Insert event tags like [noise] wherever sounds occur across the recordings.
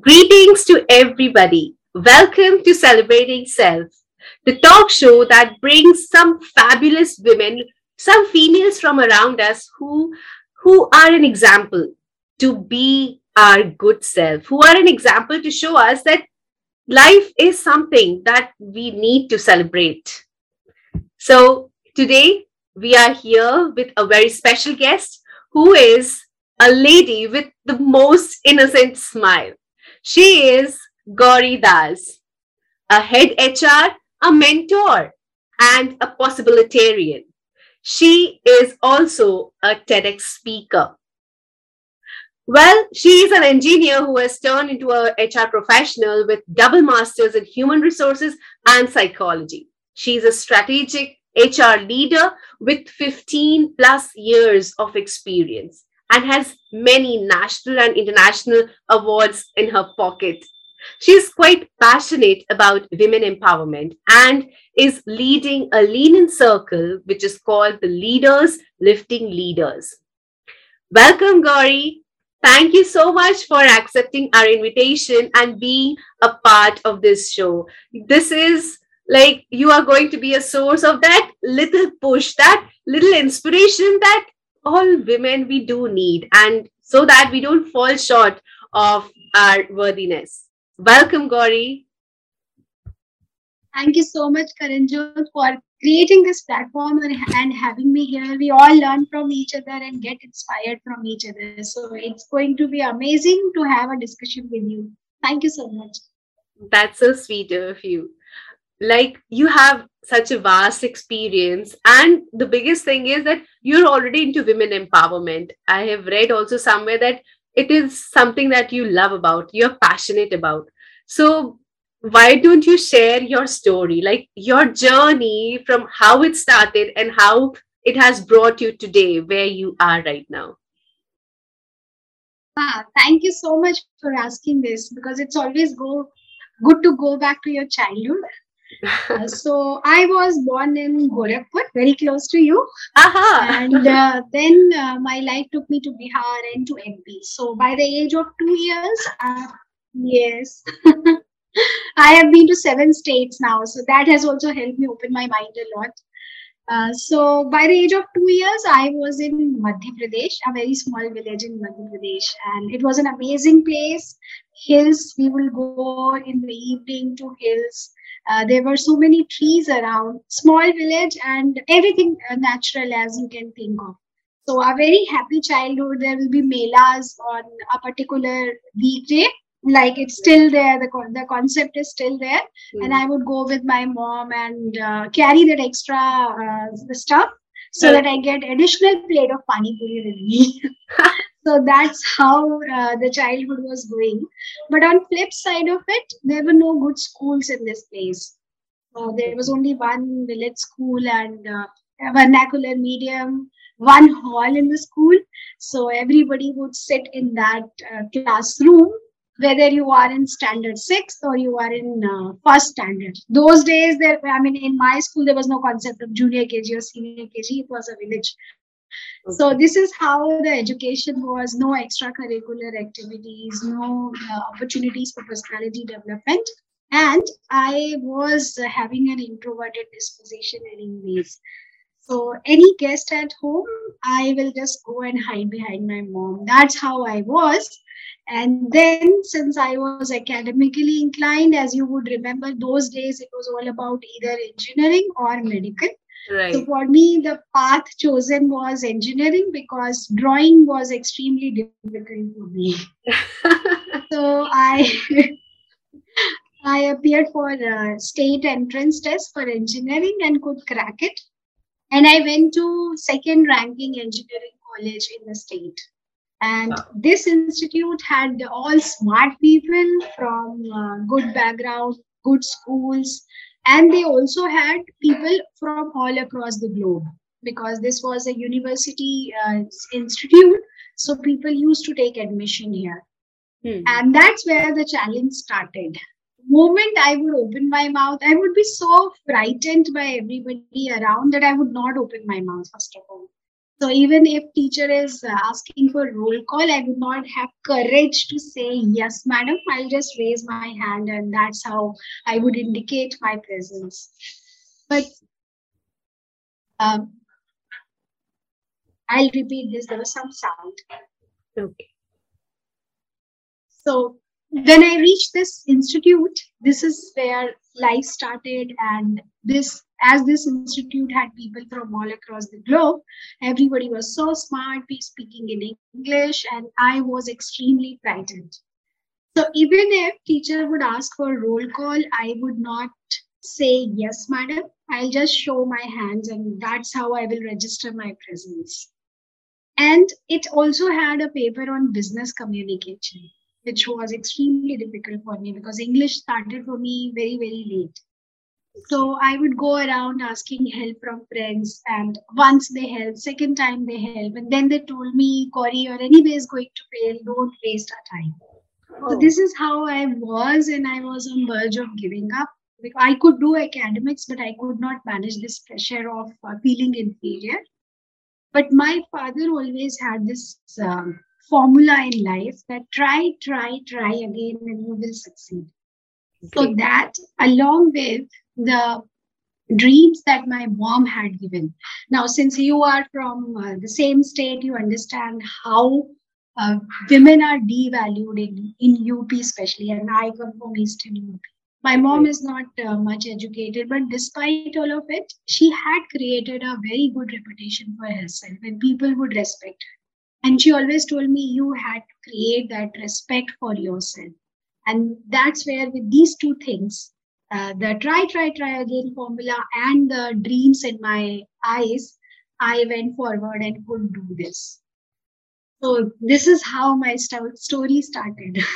Greetings to everybody. Welcome to Celebrating Self, the talk show that brings some fabulous women, some females from around us who, who are an example to be our good self, who are an example to show us that life is something that we need to celebrate. So today we are here with a very special guest who is a lady with the most innocent smile. She is Gauri Das, a head HR, a mentor, and a possibilitarian. She is also a TEDx speaker. Well, she is an engineer who has turned into a HR professional with double masters in human resources and psychology. She is a strategic HR leader with 15 plus years of experience and has many national and international awards in her pocket. She is quite passionate about women empowerment and is leading a lean in circle, which is called the Leaders Lifting Leaders. Welcome, Gauri. Thank you so much for accepting our invitation and being a part of this show. This is like you are going to be a source of that little push, that little inspiration that all women we do need, and so that we don't fall short of our worthiness. Welcome, Gauri. Thank you so much, Karanjot, for creating this platform and having me here. We all learn from each other and get inspired from each other. So it's going to be amazing to have a discussion with you. Thank you so much. That's so sweet of you. Like you have such a vast experience. And the biggest thing is that you're already into women empowerment. I have read also somewhere that it is something that you love about, you're passionate about. So why don't you share your story like your journey from how it started and how it has brought you today where you are right now ah, thank you so much for asking this because it's always go good to go back to your childhood uh, [laughs] so I was born in Gorakhpur, very close to you. Uh-huh. And uh, then uh, my life took me to Bihar and to MP. So by the age of two years, uh, yes, [laughs] I have been to seven states now, so that has also helped me open my mind a lot. Uh, so by the age of two years, I was in Madhya Pradesh, a very small village in Madhya Pradesh, and it was an amazing place. Hills, we will go in the evening to hills. Uh, there were so many trees around, small village, and everything uh, natural as you can think of. So a very happy childhood. There will be melas on a particular weekday like it's still there the, the concept is still there mm. and i would go with my mom and uh, carry that extra uh, stuff so that i get additional plate of pani puri with me [laughs] so that's how uh, the childhood was going but on flip side of it there were no good schools in this place uh, there was only one village school and uh, vernacular medium one hall in the school so everybody would sit in that uh, classroom whether you are in standard six or you are in uh, first standard. Those days, there, I mean, in my school, there was no concept of junior KG or senior KG. It was a village. So this is how the education was. No extracurricular activities, no uh, opportunities for personality development. And I was uh, having an introverted disposition anyways. So any guest at home, I will just go and hide behind my mom. That's how I was. And then, since I was academically inclined, as you would remember, those days it was all about either engineering or medical. Right. So for me, the path chosen was engineering because drawing was extremely difficult for me. [laughs] so I [laughs] I appeared for a state entrance test for engineering and could crack it. And I went to second ranking engineering college in the state. And this institute had all smart people from uh, good background, good schools, and they also had people from all across the globe because this was a university uh, institute. So people used to take admission here. Hmm. And that's where the challenge started. moment I would open my mouth, I would be so frightened by everybody around that I would not open my mouth, first of all. So even if teacher is asking for roll call, I would not have courage to say yes, madam. I'll just raise my hand, and that's how I would indicate my presence. But um, I'll repeat this. There was some sound. Okay. So when I reached this institute, this is where life started, and this as this institute had people from all across the globe, everybody was so smart, speaking in English, and I was extremely frightened. So even if teacher would ask for roll call, I would not say yes, madam. I'll just show my hands, and that's how I will register my presence. And it also had a paper on business communication, which was extremely difficult for me because English started for me very, very late. So I would go around asking help from friends, and once they help, second time they help, and then they told me, Gauri, you're is going to fail, don't waste our time. Oh. So this is how I was, and I was on verge of giving up. I could do academics, but I could not manage this pressure of uh, feeling inferior. But my father always had this um, formula in life that try, try, try again, and you will succeed. Okay. So that, along with the dreams that my mom had given. Now, since you are from uh, the same state, you understand how uh, women are devalued in, in UP, especially, and I come from Eastern UP. My mom is not uh, much educated, but despite all of it, she had created a very good reputation for herself, and people would respect her. And she always told me, You had to create that respect for yourself. And that's where, with these two things, uh, the try, try, try again formula and the dreams in my eyes, I went forward and could do this. So, this is how my st- story started. [laughs]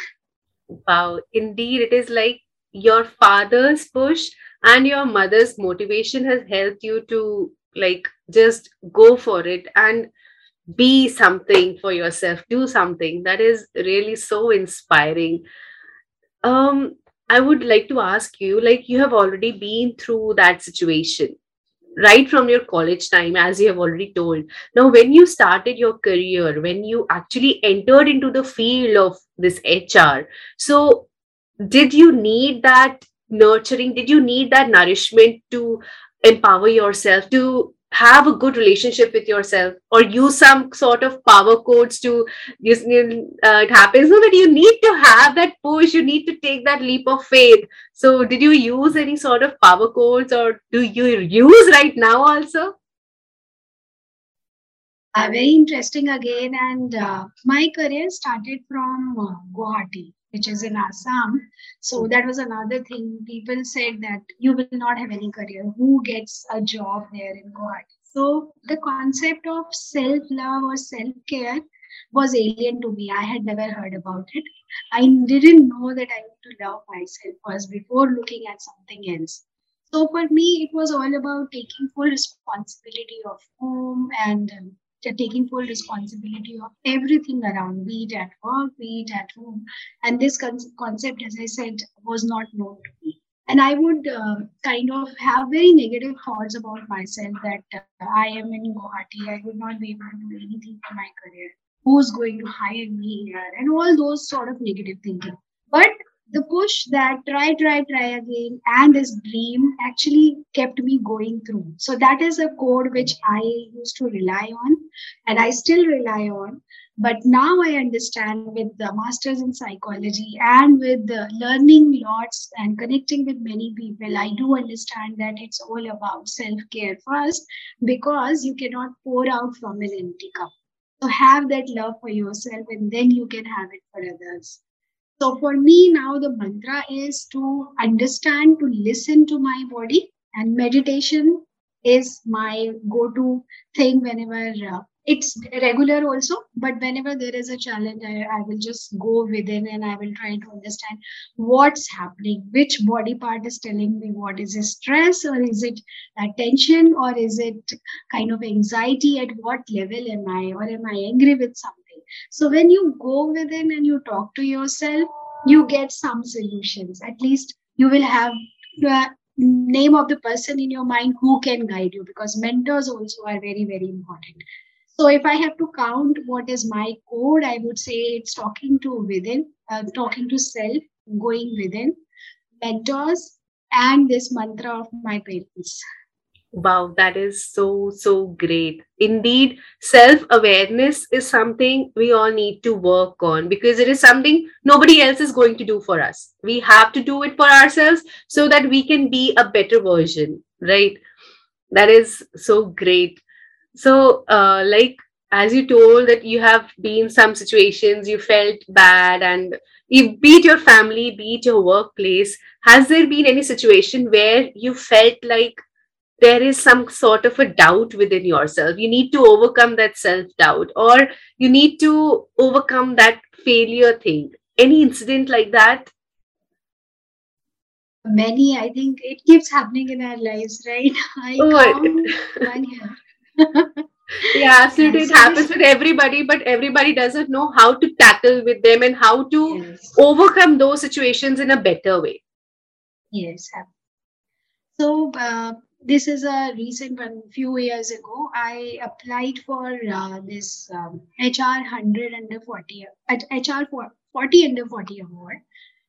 Wow, indeed, it is like your father's push and your mother's motivation has helped you to like just go for it and be something for yourself do something that is really so inspiring um I would like to ask you like, you have already been through that situation right from your college time, as you have already told. Now, when you started your career, when you actually entered into the field of this HR, so did you need that nurturing? Did you need that nourishment to empower yourself to have a good relationship with yourself or use some sort of power codes to use uh, it happens. So that you need to have that push you need to take that leap of faith. So did you use any sort of power codes or do you use right now also? Uh, very interesting again. And uh, my career started from uh, guwahati which is in Assam. So that was another thing. People said that you will not have any career. Who gets a job there in Guwahati? So the concept of self love or self care was alien to me. I had never heard about it. I didn't know that I need to love myself first before looking at something else. So for me, it was all about taking full responsibility of home and um, taking full responsibility of everything around, be it at work, be it at home. And this con- concept, as I said, was not known to me. And I would uh, kind of have very negative thoughts about myself that uh, I am in Guwahati, I would not be able to do anything for my career. Who's going to hire me here? And all those sort of negative thinking. But the push that try, try, try again and this dream actually kept me going through. So that is a code which I used to rely on and I still rely on. But now I understand with the masters in psychology and with learning lots and connecting with many people, I do understand that it's all about self care first because you cannot pour out from an empty cup. So have that love for yourself and then you can have it for others. So for me now, the mantra is to understand, to listen to my body, and meditation is my go-to thing whenever uh, it's regular also. But whenever there is a challenge, I, I will just go within and I will try to understand what's happening, which body part is telling me what is it stress or is it tension or is it kind of anxiety? At what level am I, or am I angry with something? So when you go within and you talk to yourself, you get some solutions. At least you will have the name of the person in your mind who can guide you because mentors also are very, very important. So if I have to count what is my code, I would say it's talking to within, uh, talking to self, going within, mentors, and this mantra of my parents. Wow, that is so, so great. Indeed, self awareness is something we all need to work on because it is something nobody else is going to do for us. We have to do it for ourselves so that we can be a better version, right? That is so great. So, uh, like, as you told that you have been some situations you felt bad and you beat your family beat your workplace has there been any situation where you felt like there is some sort of a doubt within yourself. You need to overcome that self doubt, or you need to overcome that failure thing. Any incident like that? Many, I think it keeps happening in our lives, right? [laughs] I oh, [laughs] one yeah, absolutely. It happens with everybody, but everybody doesn't know how to tackle with them and how to yes. overcome those situations in a better way. Yes. So, uh, this is a recent one few years ago i applied for uh, this um, hr 100 under 40 at hr 40 under 40 award.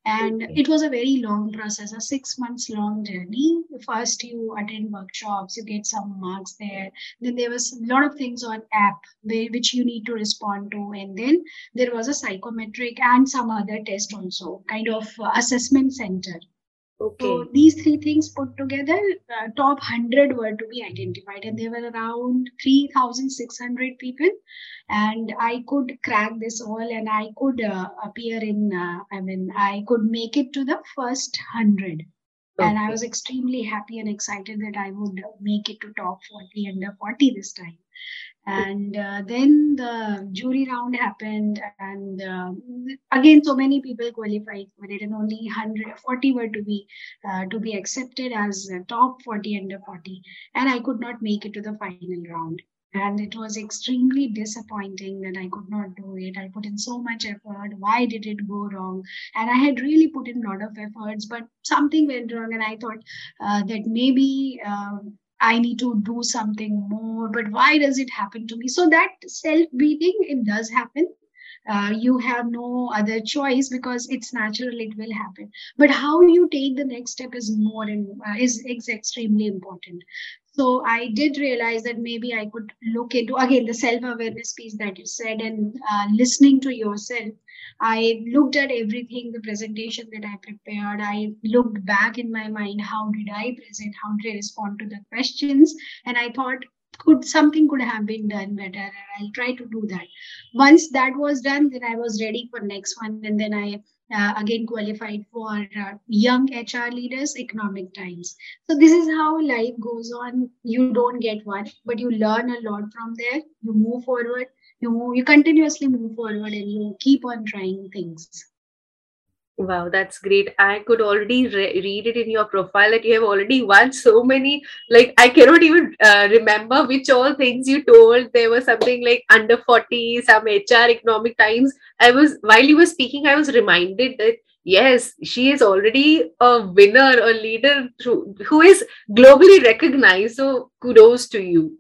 And it was a very long process a six months long journey. First you attend workshops you get some marks there. Then there was a lot of things on app which you need to respond to. And then there was a psychometric and some other test also kind of uh, assessment center Okay. So these three things put together, uh, top 100 were to be identified, and there were around 3,600 people. And I could crack this all, and I could uh, appear in, uh, I mean, I could make it to the first 100. Okay. And I was extremely happy and excited that I would make it to top 40 under 40 this time and uh, then the jury round happened and uh, again so many people qualified but it only 140 were to be uh, to be accepted as top 40 under 40 and i could not make it to the final round. And it was extremely disappointing that i could not do it. I put in so much effort. Why did it go wrong? And i had really put in a lot of efforts but something went wrong and i thought uh, that maybe um, I need to do something more, but why does it happen to me? So that self beating, it does happen. Uh, you have no other choice because it's natural it will happen but how you take the next step is more and uh, is, is extremely important so i did realize that maybe i could look into again the self awareness piece that you said and uh, listening to yourself I looked at everything, the presentation that I prepared. I looked back in my mind, how did I present? How did I respond to the questions? And I thought, could something could have been done better and i'll try to do that once that was done then i was ready for next one and then i uh, again qualified for uh, young hr leaders economic times so this is how life goes on you don't get one but you learn a lot from there you move forward you you continuously move forward and you keep on trying things Wow, that's great. I could already re- read it in your profile that you have already won so many. Like, I cannot even uh, remember which all things you told. There was something like under 40, some HR economic times. I was, while you were speaking, I was reminded that yes, she is already a winner, a leader who, who is globally recognized. So, kudos to you.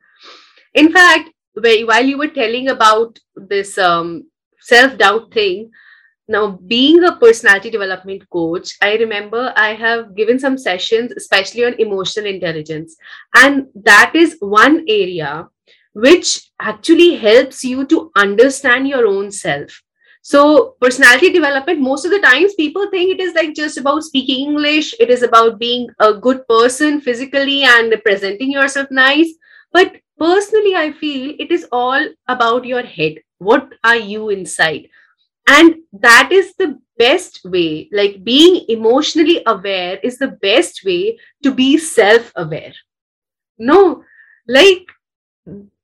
In fact, while you were telling about this um, self doubt thing, now being a personality development coach, I remember I have given some sessions, especially on emotional intelligence, and that is one area which actually helps you to understand your own self. So, personality development, most of the times people think it is like just about speaking English, it is about being a good person physically and presenting yourself nice. But personally i feel it is all about your head. What are you inside? And that is the best way like being emotionally aware is the best way to be self aware no like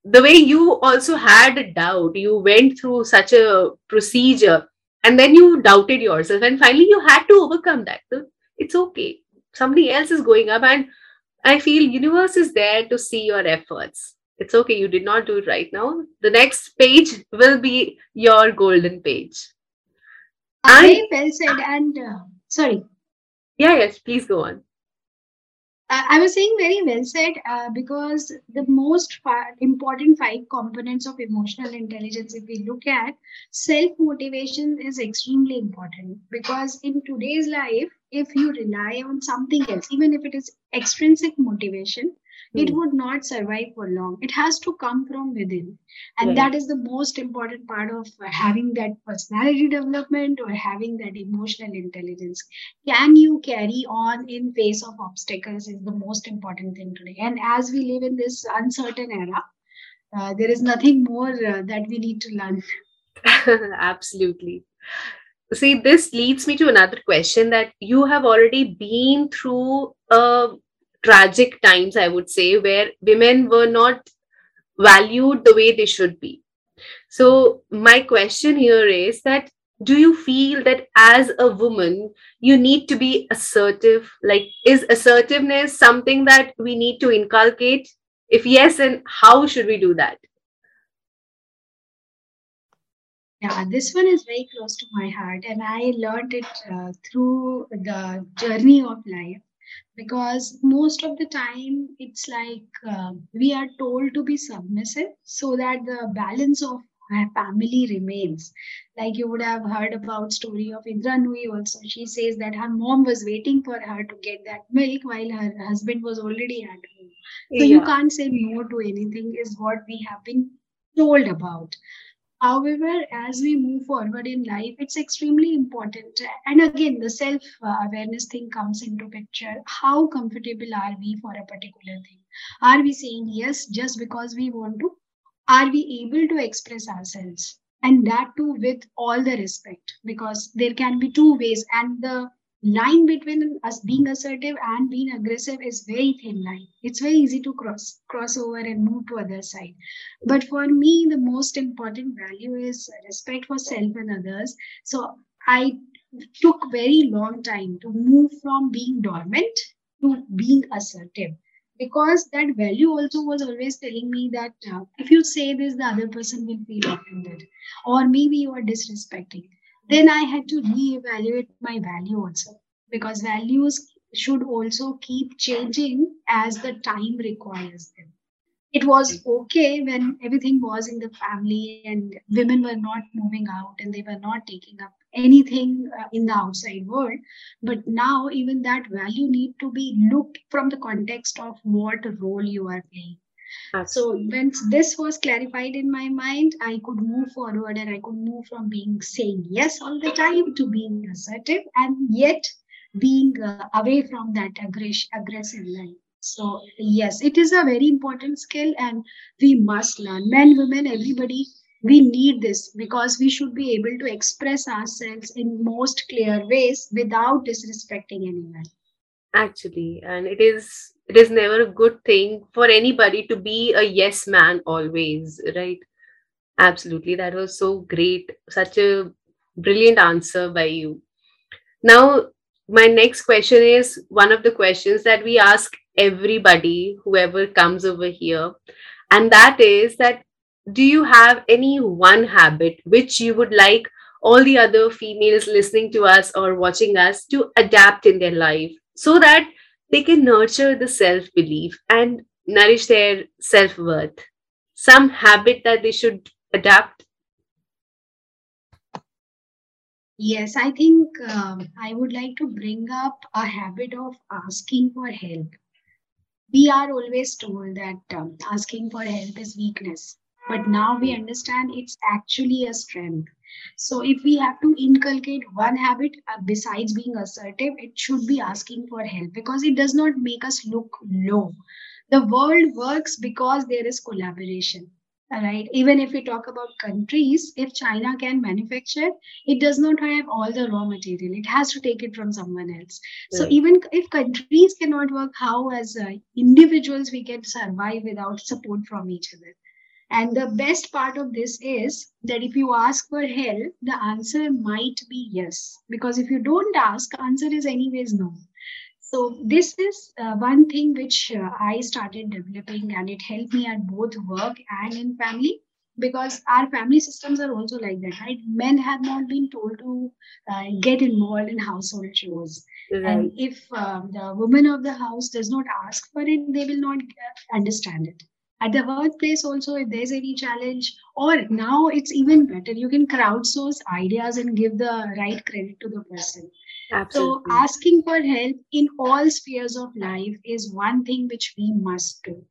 the way you also had a doubt you went through such a procedure and then you doubted yourself and finally you had to overcome that. So it's okay. Somebody else is going up and i feel universe is there to see your efforts it's okay you did not do it right. Now the next page will be your golden page. Very well said and uh, sorry. Yeah yes please go on. I was saying very well said uh, because the most important five components of emotional intelligence, if we look at, self motivation is extremely important. Because in today's life, if you rely on something else, even if it is extrinsic motivation, it hmm. would not survive for long. It has to come from within. And right. that is the most important part of having that personality development or having that emotional intelligence. Can you carry on in face of obstacles is the most important thing today. And as we live in this uncertain era uh, there is nothing more uh, that we need to learn. [laughs] Absolutely. See this leads me to another question that you have already been through a tragic times, I would say, where women were not valued the way they should be. So, my question here is that do you feel that as a woman, you need to be assertive? Like, is assertiveness something that we need to inculcate? If yes, then how should we do that? Yeah, this one is very close to my heart, and I learned it uh, through the journey of life because most of the time it's like uh, we are told to be submissive so that the balance of family remains. Like you would have heard about story of Indra Nooyi also. She says that her mom was waiting for her to get that milk while her husband was already at home. So yeah. you can't say no to anything is what we have been told about However, as we move forward in life, it's extremely important. And again, the self awareness thing comes into picture. How comfortable are we for a particular thing? Are we saying yes just because we want to? Are we able to express ourselves? And that too with all the respect, because there can be two ways, and the line between us being assertive and being aggressive is very thin line. It's very easy to cross cross over and move to other side. But for me the most important value is respect for self and others. So i took very long time to move from being dormant to being assertive because that value also was always telling me that uh, if you say this the other person will feel offended or maybe you are disrespecting then I had to reevaluate my value also because values should also keep changing as the time requires them. It was okay when everything was in the family and women were not moving out and they were not taking up anything uh, in the outside world. But now, even that value need to be looked from the context of what role you are playing so once this was clarified in my mind, I could move forward and I could move from being saying yes all the time to being assertive and yet being uh, away from that aggress- aggressive line. So yes, it is a very important skill and we must learn. Men, women, everybody, we need this because we should be able to express ourselves in most clear ways without disrespecting anyone. Actually, and it is it is never a good thing for anybody to be a yes man always right? Absolutely. That was so great. Such a brilliant answer by you. Now my next question is one of the questions that we ask everybody whoever comes over here. And that is that do you have any one habit which you would like all the other females listening to us or watching us to adapt in their life so that they can nurture the self belief and nourish their self worth. Some habit that they should adapt. Yes, I think um, I would like to bring up a habit of asking for help. We are always told that um, asking for help is weakness, but now we understand it's actually a strength. So if we have to inculcate one habit uh, besides being assertive, it should be asking for help because it does not make us look low. The world works because there is collaboration. All right. Even if we talk about countries, if China can manufacture, it does not have all the raw material. It has to take it from someone else. So even if countries cannot work, how as uh, individuals we can survive without support from each other? And the best part of this is that if you ask for help, the answer might be yes. Because if you don't ask, answer is anyways no. So this is uh, one thing which uh, I started developing and it helped me at both work and in family. because our family systems are also like that right men have not been told to uh, get involved in household chores right. and if uh, the woman of the house does not ask for it they will not understand it at the workplace also if there's any challenge or now it's even better you can crowdsource ideas and give the right credit to the person Absolutely. so asking for help in all spheres of life is one thing which we must do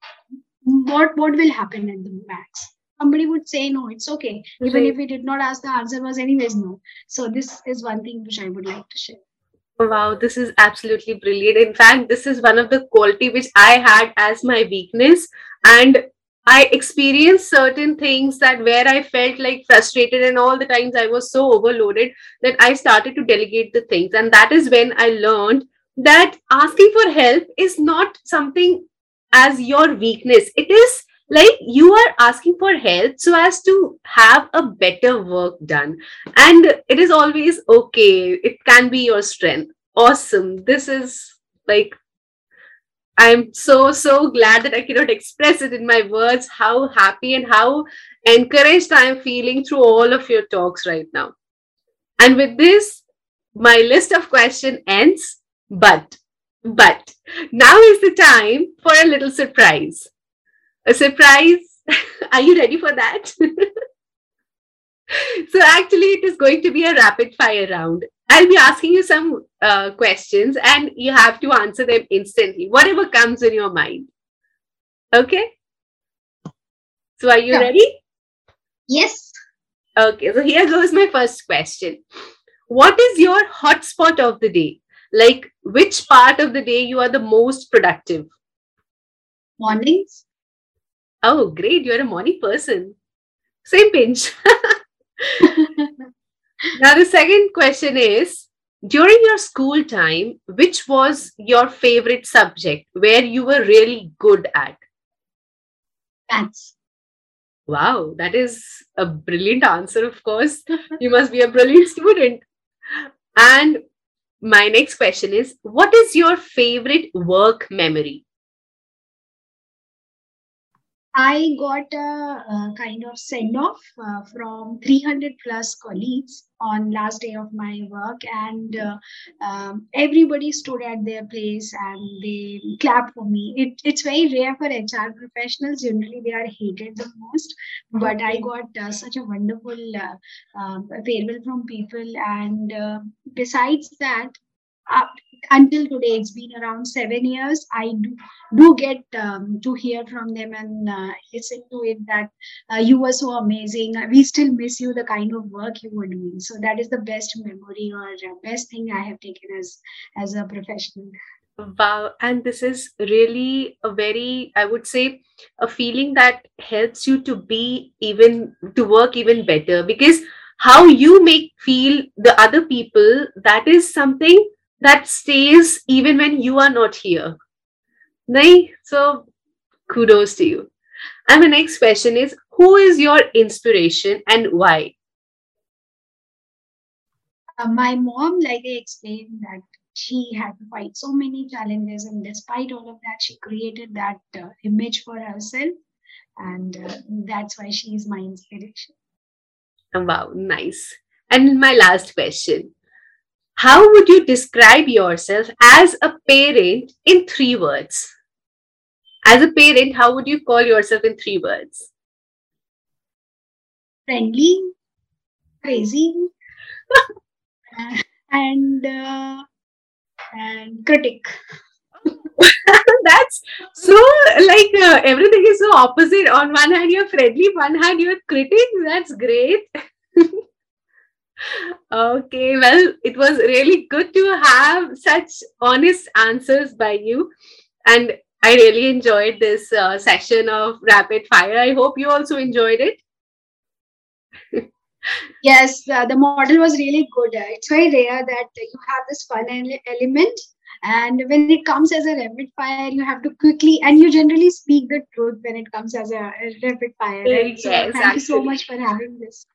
what what will happen at the max somebody would say no it's okay even right. if we did not ask the answer was anyways no so this is one thing which i would like to share Wow, this is absolutely brilliant. In fact, this is one of the quality which I had as my weakness. And I experienced certain things that where I felt like frustrated, and all the times I was so overloaded that I started to delegate the things. And that is when I learned that asking for help is not something as your weakness. It is like you are asking for help so as to have a better work done and it is always okay it can be your strength awesome this is like i'm so so glad that i cannot express it in my words how happy and how encouraged i am feeling through all of your talks right now and with this my list of question ends but but now is the time for a little surprise a surprise. [laughs] Are you ready for that? [laughs] so, actually, it is going to be a rapid fire round. I'll be asking you some uh, questions and you have to answer them instantly, whatever comes in your mind. Okay? So, are you yeah. ready? Yes. Okay, so here goes my first question. What is your hotspot of the day? Like, which part of the day you are the most productive? Mornings. Oh, great. You're a morning person. Same pinch. [laughs] now, the second question is during your school time, which was your favorite subject where you were really good at? Maths. Wow, that is a brilliant answer, of course. you must be a brilliant student. And my next question is What is your favorite work memory? I got a, a kind of send off uh, from 300 plus colleagues on last day of my work, and uh, um, everybody stood at their place and they clapped for me. It, it's very rare for HR professionals. Generally, they are hated the most, but I got uh, such a wonderful uh, um, farewell from people, and uh, besides that, uh, until today it's been around seven years. I do, do get um, to hear from them and uh, listen to it that uh, you were so amazing. We still miss you the kind of work you were doing. So that is the best memory or uh, best thing i have taken as as a professional. Wow. And this is really a very i would say a feeling that helps you to be even to work even better. Because how you make feel the other people that is something that stays even when you are not here. Nahi? So kudos to you. And the next question is Who is your inspiration and why? Uh, my mom, like I explained, that she had to fight so many challenges, and despite all of that, she created that uh, image for herself, and uh, that's why she is my inspiration. Wow, nice. And my last question how would you describe yourself as a parent in three words? As a parent, how would you call yourself in three words? Friendly, crazy, [laughs] and uh, and critic. [laughs] That's so like uh, everything is so opposite. On one hand, you're friendly, one hand, you're critic. That's great. [laughs] Okay, well, it was really good to have such honest answers by you. And I really enjoyed this uh, session of rapid fire. I hope you also enjoyed it. [laughs] yes, uh, the model was really good. It's very rare that you have this fun element. And when it comes as a rapid fire, you have to quickly and you generally speak the truth when it comes as a, a rapid fire. Right? So yes, thank you so much for having this.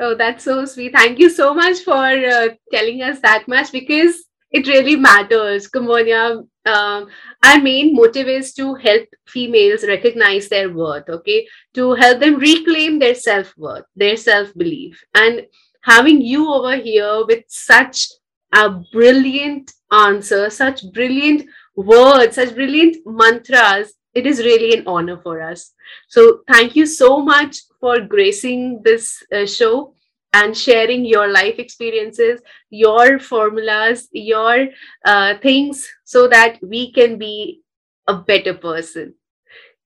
Oh, that's so sweet. Thank you so much for uh, telling us that much because it really matters. Kamonia, um, our main motive is to help females recognize their worth, okay? To help them reclaim their self worth, their self belief. And having you over here with such a brilliant answer, such brilliant words, such brilliant mantras, it is really an honor for us. So, thank you so much for gracing this uh, show and sharing your life experiences, your formulas, your uh, things, so that we can be a better person.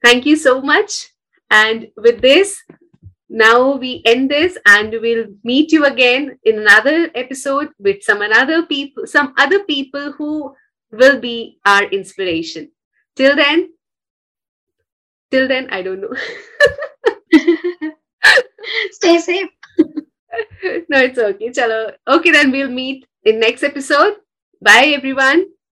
Thank you so much. And with this, now we end this and we'll meet you again in another episode with some another people, some other people who will be our inspiration. Till then, till then, I don't know. [laughs] Stay safe. [laughs] no, it's okay. Chalo. Okay, then we'll meet in next episode. Bye, everyone.